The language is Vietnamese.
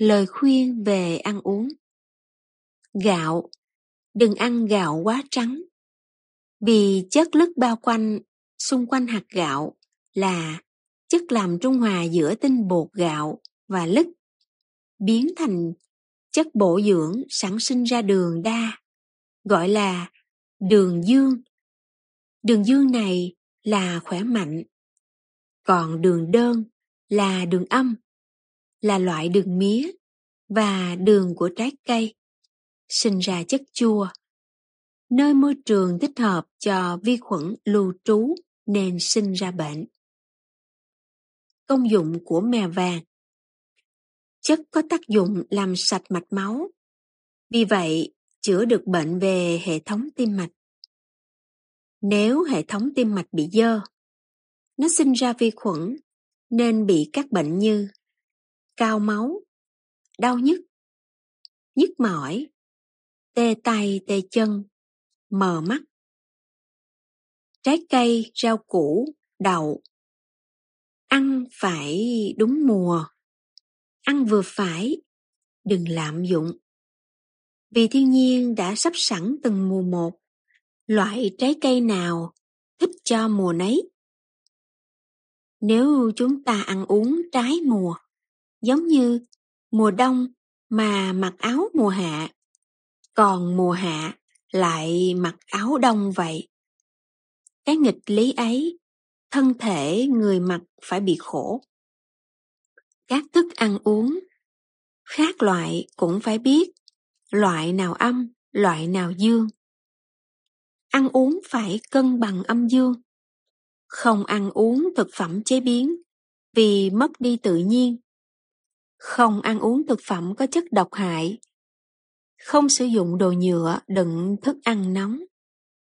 Lời khuyên về ăn uống. Gạo. Đừng ăn gạo quá trắng. Vì chất lứt bao quanh, xung quanh hạt gạo là chất làm trung hòa giữa tinh bột gạo và lứt, biến thành chất bổ dưỡng sản sinh ra đường đa, gọi là đường dương. Đường dương này là khỏe mạnh, còn đường đơn là đường âm là loại đường mía và đường của trái cây sinh ra chất chua. Nơi môi trường thích hợp cho vi khuẩn lưu trú nên sinh ra bệnh. Công dụng của mè vàng. Chất có tác dụng làm sạch mạch máu, vì vậy chữa được bệnh về hệ thống tim mạch. Nếu hệ thống tim mạch bị dơ, nó sinh ra vi khuẩn nên bị các bệnh như cao máu, đau nhức, nhức mỏi, tê tay tê chân, mờ mắt. Trái cây, rau củ, đậu. Ăn phải đúng mùa. Ăn vừa phải, đừng lạm dụng. Vì thiên nhiên đã sắp sẵn từng mùa một, loại trái cây nào thích cho mùa nấy. Nếu chúng ta ăn uống trái mùa, giống như mùa đông mà mặc áo mùa hạ, còn mùa hạ lại mặc áo đông vậy. Cái nghịch lý ấy, thân thể người mặc phải bị khổ. Các thức ăn uống, khác loại cũng phải biết loại nào âm, loại nào dương. Ăn uống phải cân bằng âm dương không ăn uống thực phẩm chế biến vì mất đi tự nhiên. Không ăn uống thực phẩm có chất độc hại. Không sử dụng đồ nhựa đựng thức ăn nóng.